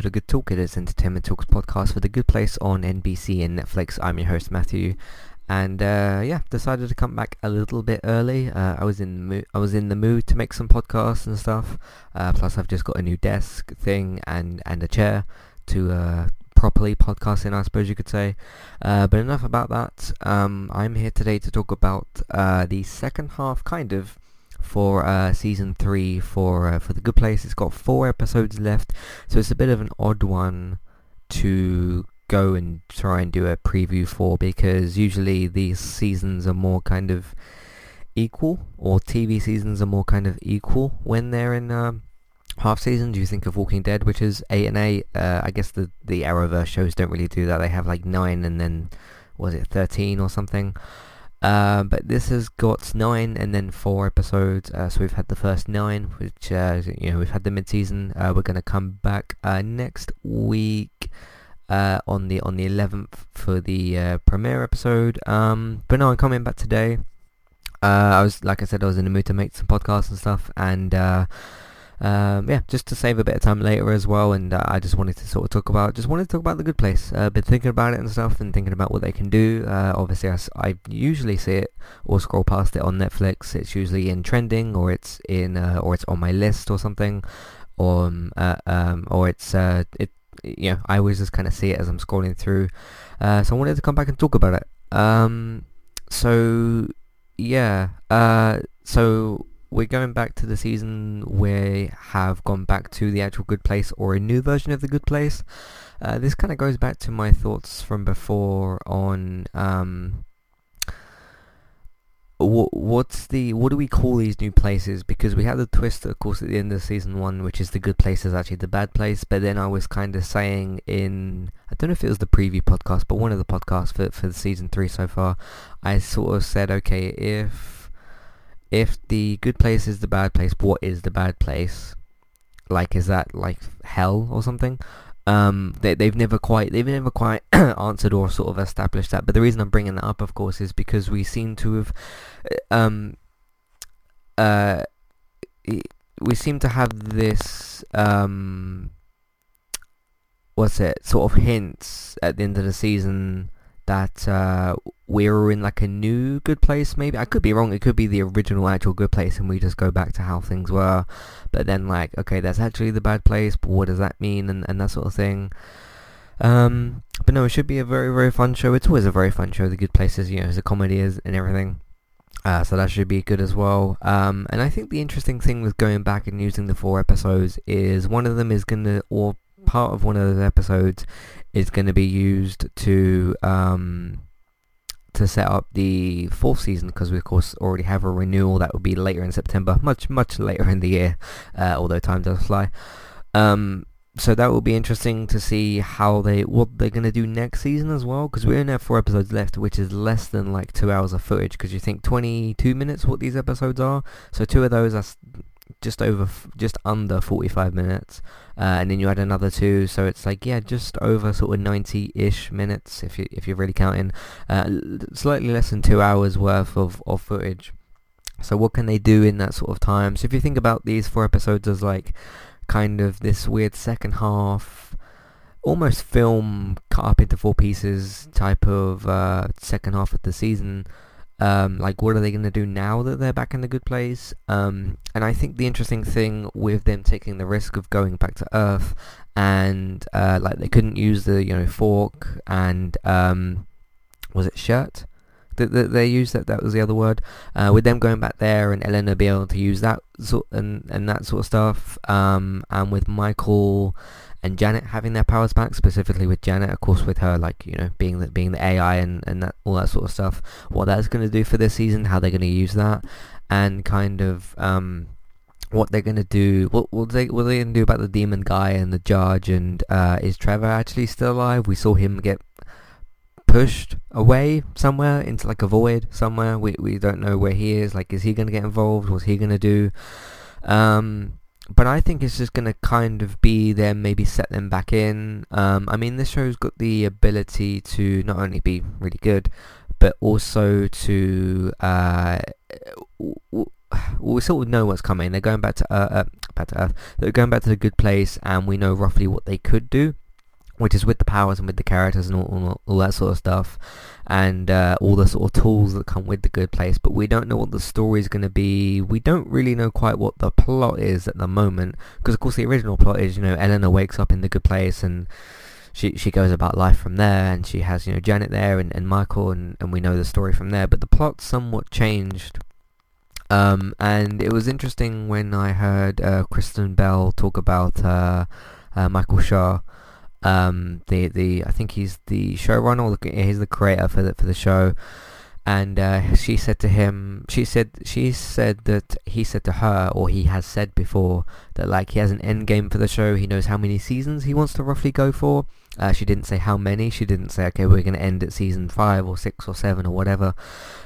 to The Good Talk. It is Entertainment Talks podcast for The Good Place on NBC and Netflix. I'm your host Matthew, and uh, yeah, decided to come back a little bit early. Uh, I was in mood, I was in the mood to make some podcasts and stuff. Uh, plus, I've just got a new desk thing and and a chair to uh, properly podcast in, I suppose you could say. Uh, but enough about that. Um, I'm here today to talk about uh, the second half, kind of for uh, season three for uh, for the Good Place. It's got four episodes left, so it's a bit of an odd one to go and try and do a preview for because usually these seasons are more kind of equal, or TV seasons are more kind of equal when they're in. Um, half seasons you think of Walking Dead which is 8 and 8 uh, I guess the the Arrowverse shows don't really do that they have like 9 and then was it 13 or something uh, but this has got nine and then four episodes. Uh, so we've had the first nine, which uh, you know we've had the mid-season. Uh, we're going to come back uh, next week on the on the 11th for the premiere episode. Um, but no, I'm coming back today. I was like I said, I was in the mood to make some podcasts and stuff, and um, yeah, just to save a bit of time later as well. And uh, I just wanted to sort of talk about, just wanted to talk about the good place. Uh, been thinking about it and stuff, and thinking about what they can do. Uh, obviously, I, I, usually see it or scroll past it on Netflix. It's usually in trending, or it's in, uh, or it's on my list or something, or um, uh, um or it's uh, it. You know, I always just kind of see it as I'm scrolling through. So I wanted to come back and talk about it. Um, so yeah, so we're going back to the season we have gone back to the actual Good Place or a new version of the Good Place. Uh, this kind of goes back to my thoughts from before on um, what, what's the what do we call these new places? Because we had the twist, of course, at the end of season one, which is the good place is actually the bad place. But then I was kind of saying in I don't know if it was the preview podcast, but one of the podcasts for for the season three so far, I sort of said, okay, if if the good place is the bad place, what is the bad place? Like, is that like hell or something? Um, they, they've never quite they've never quite answered or sort of established that. But the reason I'm bringing that up, of course, is because we seem to have uh, um uh we seem to have this um what's it sort of hints at the end of the season that uh, we are in like a new good place maybe? I could be wrong. It could be the original actual good place and we just go back to how things were. But then like okay that's actually the bad place but what does that mean? And, and that sort of thing. Um, but no it should be a very very fun show. It's always a very fun show the good places you know as a comedy is and everything. Uh, so that should be good as well. Um, and I think the interesting thing with going back and using the four episodes is one of them is going to, or part of one of those episodes is going to be used to um, to set up the fourth season because we of course already have a renewal that will be later in September, much much later in the year, uh, although time does fly. Um, so that will be interesting to see how they what they're gonna do next season as well because we only have four episodes left, which is less than like two hours of footage. Because you think 22 minutes what these episodes are, so two of those are just over, just under 45 minutes, uh, and then you add another two, so it's like yeah, just over sort of 90-ish minutes if you if you're really counting, uh, slightly less than two hours worth of of footage. So what can they do in that sort of time? So if you think about these four episodes as like kind of this weird second half, almost film cut up into four pieces type of uh, second half of the season. Um, like, what are they going to do now that they're back in the good place? Um, and I think the interesting thing with them taking the risk of going back to Earth and, uh, like, they couldn't use the, you know, fork and, um, was it shirt? That, that they used that that was the other word uh, with them going back there and Eleanor be able to use that sort and and that sort of stuff um, and with Michael and Janet having their powers back, specifically with Janet, of course, with her like you know being the being the AI and and that all that sort of stuff. What that's going to do for this season, how they're going to use that, and kind of um, what they're going to do. What will they what are they going to do about the demon guy and the judge? And uh, is Trevor actually still alive? We saw him get pushed away somewhere into like a void somewhere. We we don't know where he is. Like, is he going to get involved? What's he going to do? Um, but I think it's just going to kind of be them, maybe set them back in. Um, I mean, this show's got the ability to not only be really good, but also to uh, we sort of know what's coming. They're going back to uh, uh, back to Earth. They're going back to the good place, and we know roughly what they could do, which is with the powers and with the characters and all, all, all that sort of stuff, and uh, all the sort of tools that come with the good place. But we don't know what the story is going to be. We don't really know quite what the plot is at the moment, because of course the original plot is, you know, Eleanor wakes up in the good place and she she goes about life from there. And she has you know Janet there and, and Michael and, and we know the story from there. But the plot somewhat changed. Um, and it was interesting when I heard uh, Kristen Bell talk about uh, uh, Michael Schur um, the the I think he's the showrunner he's the creator for the, for the show. And uh, she said to him she said she said that he said to her or he has said before that like he has an end game for the show. He knows how many seasons he wants to roughly go for. Uh, she didn't say how many. She didn't say okay we're going to end at season 5 or 6 or 7 or whatever.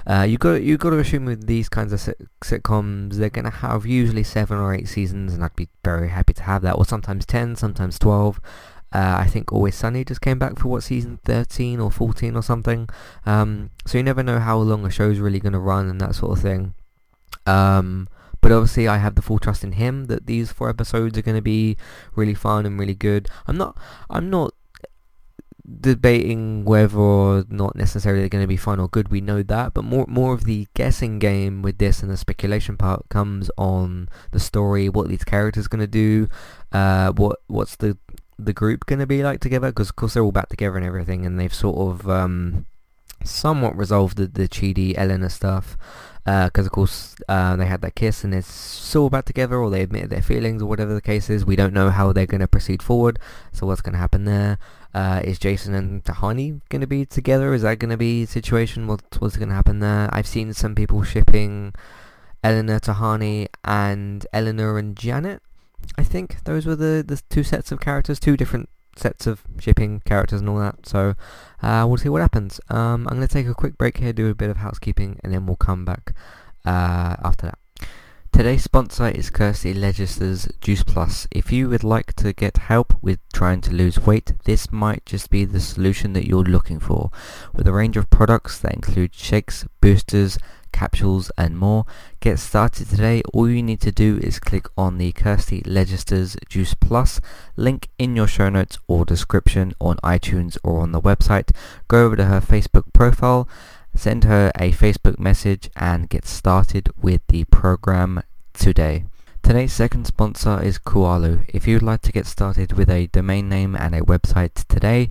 Uh, you got you got to assume with these kinds of sit- sitcoms they're going to have usually 7 or 8 seasons and I'd be very happy to have that or sometimes 10 sometimes 12 uh, I think Always Sunny just came back for what season 13 or 14 or something. Um, so you never know how long a show's really going to run and that sort of thing. Um, but obviously I have the full trust in him that these four episodes are going to be really fun and really good. I'm not I'm not debating whether or not necessarily they're going to be fun or good. We know that, but more more of the guessing game with this and the speculation part comes on the story, what these characters are going to do, uh, what what's the the group going to be like together? Because of course they're all back together and everything, and they've sort of um, somewhat resolved the, the Chidi Eleanor stuff. Uh because uh, of course uh, they had that kiss and they're of back together, or they admitted their feelings, or whatever the case is. We don't know how they're going to proceed forward. So what's going to happen there? Uh, is Jason and Tahani going to be together? Is that going to be a situation? What, what's going to happen there? I've seen some people shipping Eleanor, Tahani, and Eleanor and Janet. I think those were the, the two sets of characters, two different sets of shipping characters and all that. So uh, we'll see what happens. Um, I'm going to take a quick break here, do a bit of housekeeping, and then we'll come back uh, after that. Today's sponsor is Kirsty Legister's Juice Plus. If you would like to get help with trying to lose weight, this might just be the solution that you're looking for. With a range of products that include shakes, boosters, capsules and more. Get started today. All you need to do is click on the Kirsty Legister's Juice Plus link in your show notes or description on iTunes or on the website. Go over to her Facebook profile, send her a Facebook message and get started with the program today. Today's second sponsor is Kualo. If you'd like to get started with a domain name and a website today,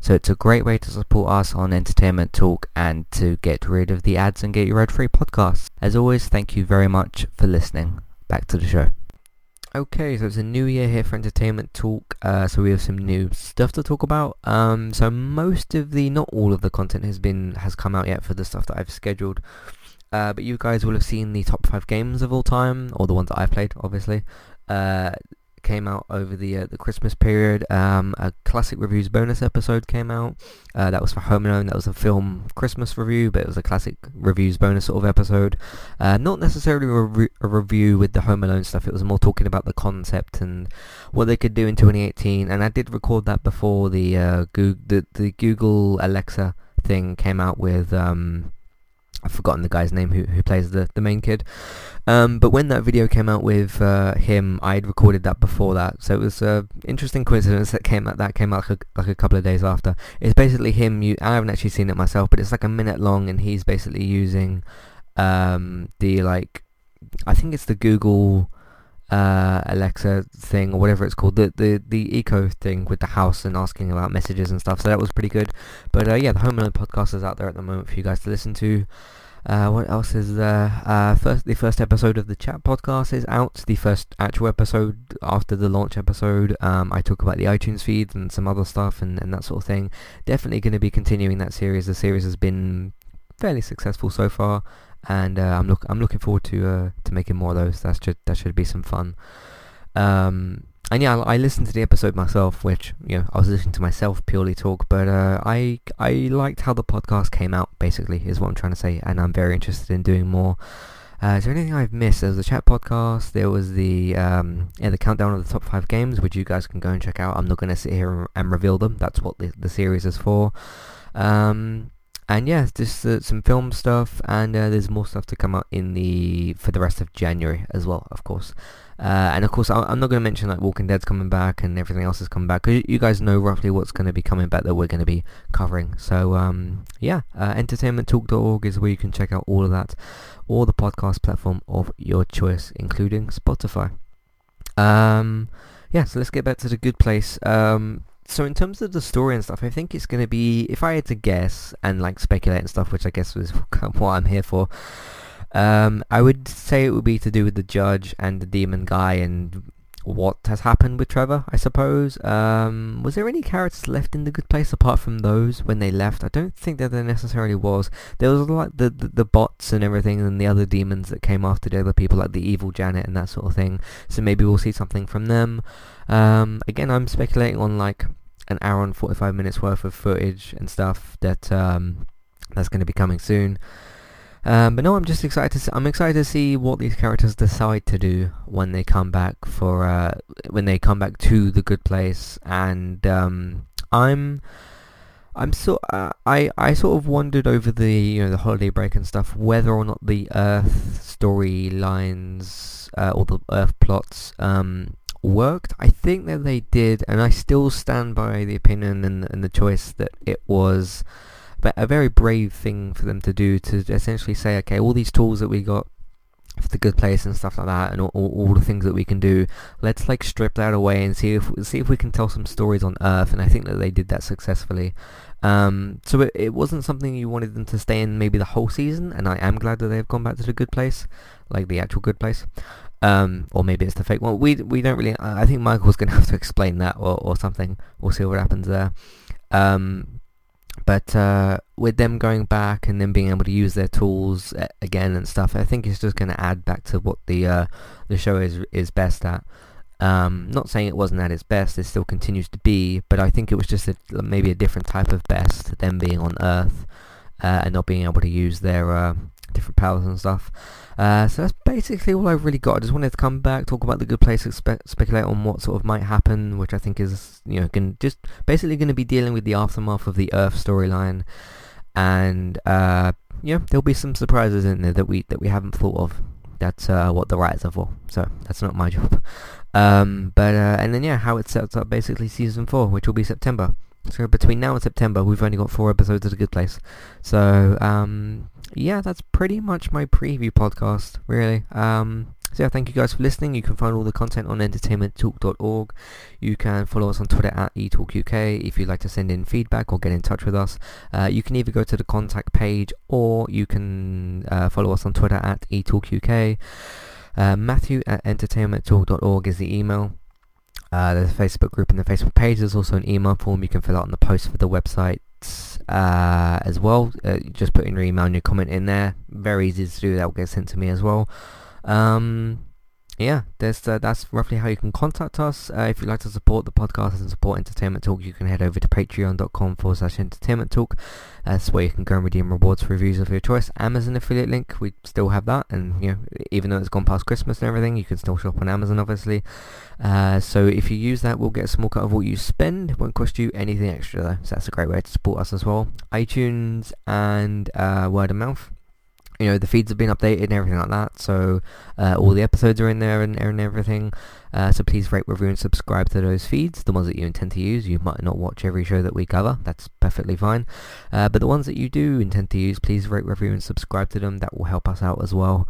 So it's a great way to support us on Entertainment Talk and to get rid of the ads and get your ad-free podcasts. As always, thank you very much for listening. Back to the show. Okay, so it's a new year here for Entertainment Talk, uh, so we have some new stuff to talk about. Um, so most of the, not all of the content has been has come out yet for the stuff that I've scheduled. Uh, but you guys will have seen the top five games of all time, or the ones that I've played, obviously. Uh, came out over the uh, the Christmas period. Um, a classic reviews bonus episode came out. Uh, that was for Home Alone. That was a film Christmas review, but it was a classic reviews bonus sort of episode. Uh, not necessarily a, re- a, review with the Home Alone stuff. It was more talking about the concept and what they could do in 2018. And I did record that before the uh, Google, the, the Google Alexa thing came out with. Um, I've forgotten the guy's name who who plays the the main kid. Um, but when that video came out with uh, him, I'd recorded that before that, so it was an interesting coincidence that came out that came out like a, like a couple of days after. It's basically him. You, I haven't actually seen it myself, but it's like a minute long, and he's basically using um, the like, I think it's the Google uh, Alexa thing or whatever it's called, the, the the eco thing with the house and asking about messages and stuff. So that was pretty good. But uh, yeah, the Home Alone podcast is out there at the moment for you guys to listen to. Uh, what else is there? Uh, first, the first episode of the chat podcast is out. The first actual episode after the launch episode. Um, I talk about the iTunes feed and some other stuff and, and that sort of thing. Definitely going to be continuing that series. The series has been fairly successful so far and uh, I'm look I'm looking forward to uh, to making more of those. That should that should be some fun. Um, and yeah, I, I, listened to the episode myself, which you know I was listening to myself purely talk, but uh, I I liked how the podcast came out. Basically, is what I'm trying to say, and I'm very interested in doing more. Uh, is there anything I've missed? There was the chat podcast. There was the um, yeah the countdown of the top five games, which you guys can go and check out. I'm not going to sit here and reveal them. That's what the, the series is for. Um, and yeah, just uh, some film stuff, and uh, there's more stuff to come out in the for the rest of January as well, of course. Uh, and of course, I'm not going to mention like Walking Dead's coming back and everything else is coming back because you guys know roughly what's going to be coming back that we're going to be covering. So um, yeah, uh, entertainmenttalk.org is where you can check out all of that, or the podcast platform of your choice, including Spotify. Um, yeah, so let's get back to the good place. Um, so in terms of the story and stuff, I think it's going to be, if I had to guess and like speculate and stuff, which I guess was what I'm here for, um, I would say it would be to do with the judge and the demon guy and what has happened with Trevor, I suppose. Um, was there any characters left in the good place apart from those when they left? I don't think that there necessarily was. There was like the, the, the bots and everything and the other demons that came after the other people like the evil Janet and that sort of thing. So maybe we'll see something from them. Um, again, I'm speculating on like an hour and 45 minutes worth of footage and stuff that um, that's going to be coming soon. Um, but no, I'm just excited. To see, I'm excited to see what these characters decide to do when they come back for uh, when they come back to the good place. And um, I'm I'm so uh, I I sort of wondered over the you know the holiday break and stuff whether or not the Earth storylines uh, or the Earth plots um, worked. I think that they did, and I still stand by the opinion and, and the choice that it was but a very brave thing for them to do to essentially say, okay, all these tools that we got for the good place and stuff like that, and all, all, the things that we can do. Let's like strip that away and see if see if we can tell some stories on Earth. And I think that they did that successfully. Um, so it, it wasn't something you wanted them to stay in maybe the whole season, and I am glad that they've gone back to the good place, like the actual good place. Um, or maybe it's the fake one. We we don't really. I think Michael's going to have to explain that or, or something. We'll see what happens there. Um, but uh, with them going back and then being able to use their tools again and stuff, I think it's just going to add back to what the uh, the show is is best at. Um, not saying it wasn't at its best; it still continues to be. But I think it was just a, maybe a different type of best. Them being on Earth uh, and not being able to use their uh, different powers and stuff. Uh, so that's basically all I've really got. I just wanted to come back, talk about the good place, spe- speculate on what sort of might happen, which I think is, you know, can just basically going to be dealing with the aftermath of the Earth storyline, and uh, yeah, there'll be some surprises in there that we that we haven't thought of. That's uh, what the writers are for. So that's not my job. Um, but uh, and then yeah, how it sets up basically season four, which will be September. So between now and September, we've only got four episodes of The Good Place. So um, yeah, that's pretty much my preview podcast, really. Um, so yeah, thank you guys for listening. You can find all the content on entertainmenttalk.org. You can follow us on Twitter at eTalkUK if you'd like to send in feedback or get in touch with us. Uh, you can either go to the contact page or you can uh, follow us on Twitter at eTalkUK. Uh, Matthew at entertainmenttalk.org is the email. Uh, there's a Facebook group and the Facebook page. There's also an email form you can fill out on the post for the website uh, as well. Uh, just put in your email and your comment in there. Very easy to do. That will get sent to me as well. Um, yeah, that's uh, that's roughly how you can contact us. Uh, if you'd like to support the podcast and support Entertainment Talk, you can head over to patreon.com forward slash entertainment talk. That's where you can go and redeem rewards for reviews of your choice. Amazon affiliate link, we still have that, and you know, even though it's gone past Christmas and everything, you can still shop on Amazon, obviously. Uh, so if you use that, we'll get a small cut of what you spend. It won't cost you anything extra though, so that's a great way to support us as well. iTunes and uh, word of mouth you know the feeds have been updated and everything like that. So uh, all the episodes are in there and, and everything. Uh, so please rate review and subscribe to those feeds. The ones that you intend to use you might not watch every show that we cover. That's perfectly fine. Uh, but the ones that you do intend to use please rate review and subscribe to them. That will help us out as well.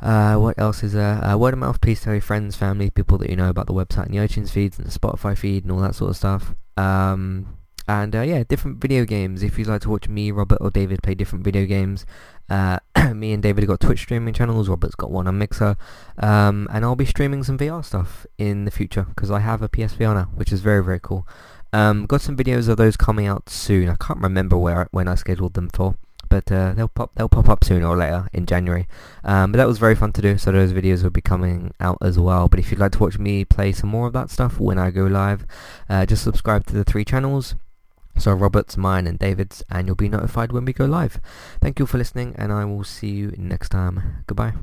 Uh, what else is there? Uh, word of mouth, please tell your friends, family, people that you know about the website and the iTunes feeds and the Spotify feed and all that sort of stuff. Um, and uh, yeah, different video games. If you'd like to watch me, Robert, or David play different video games, uh, me and David have got Twitch streaming channels. Robert's got one on Mixer, um, and I'll be streaming some VR stuff in the future because I have a PSVR now, which is very very cool. Um, got some videos of those coming out soon. I can't remember where when I scheduled them for, but uh, they'll pop they'll pop up sooner or later in January. Um, but that was very fun to do. So those videos will be coming out as well. But if you'd like to watch me play some more of that stuff when I go live, uh, just subscribe to the three channels. So Robert's, mine and David's and you'll be notified when we go live. Thank you for listening and I will see you next time. Goodbye.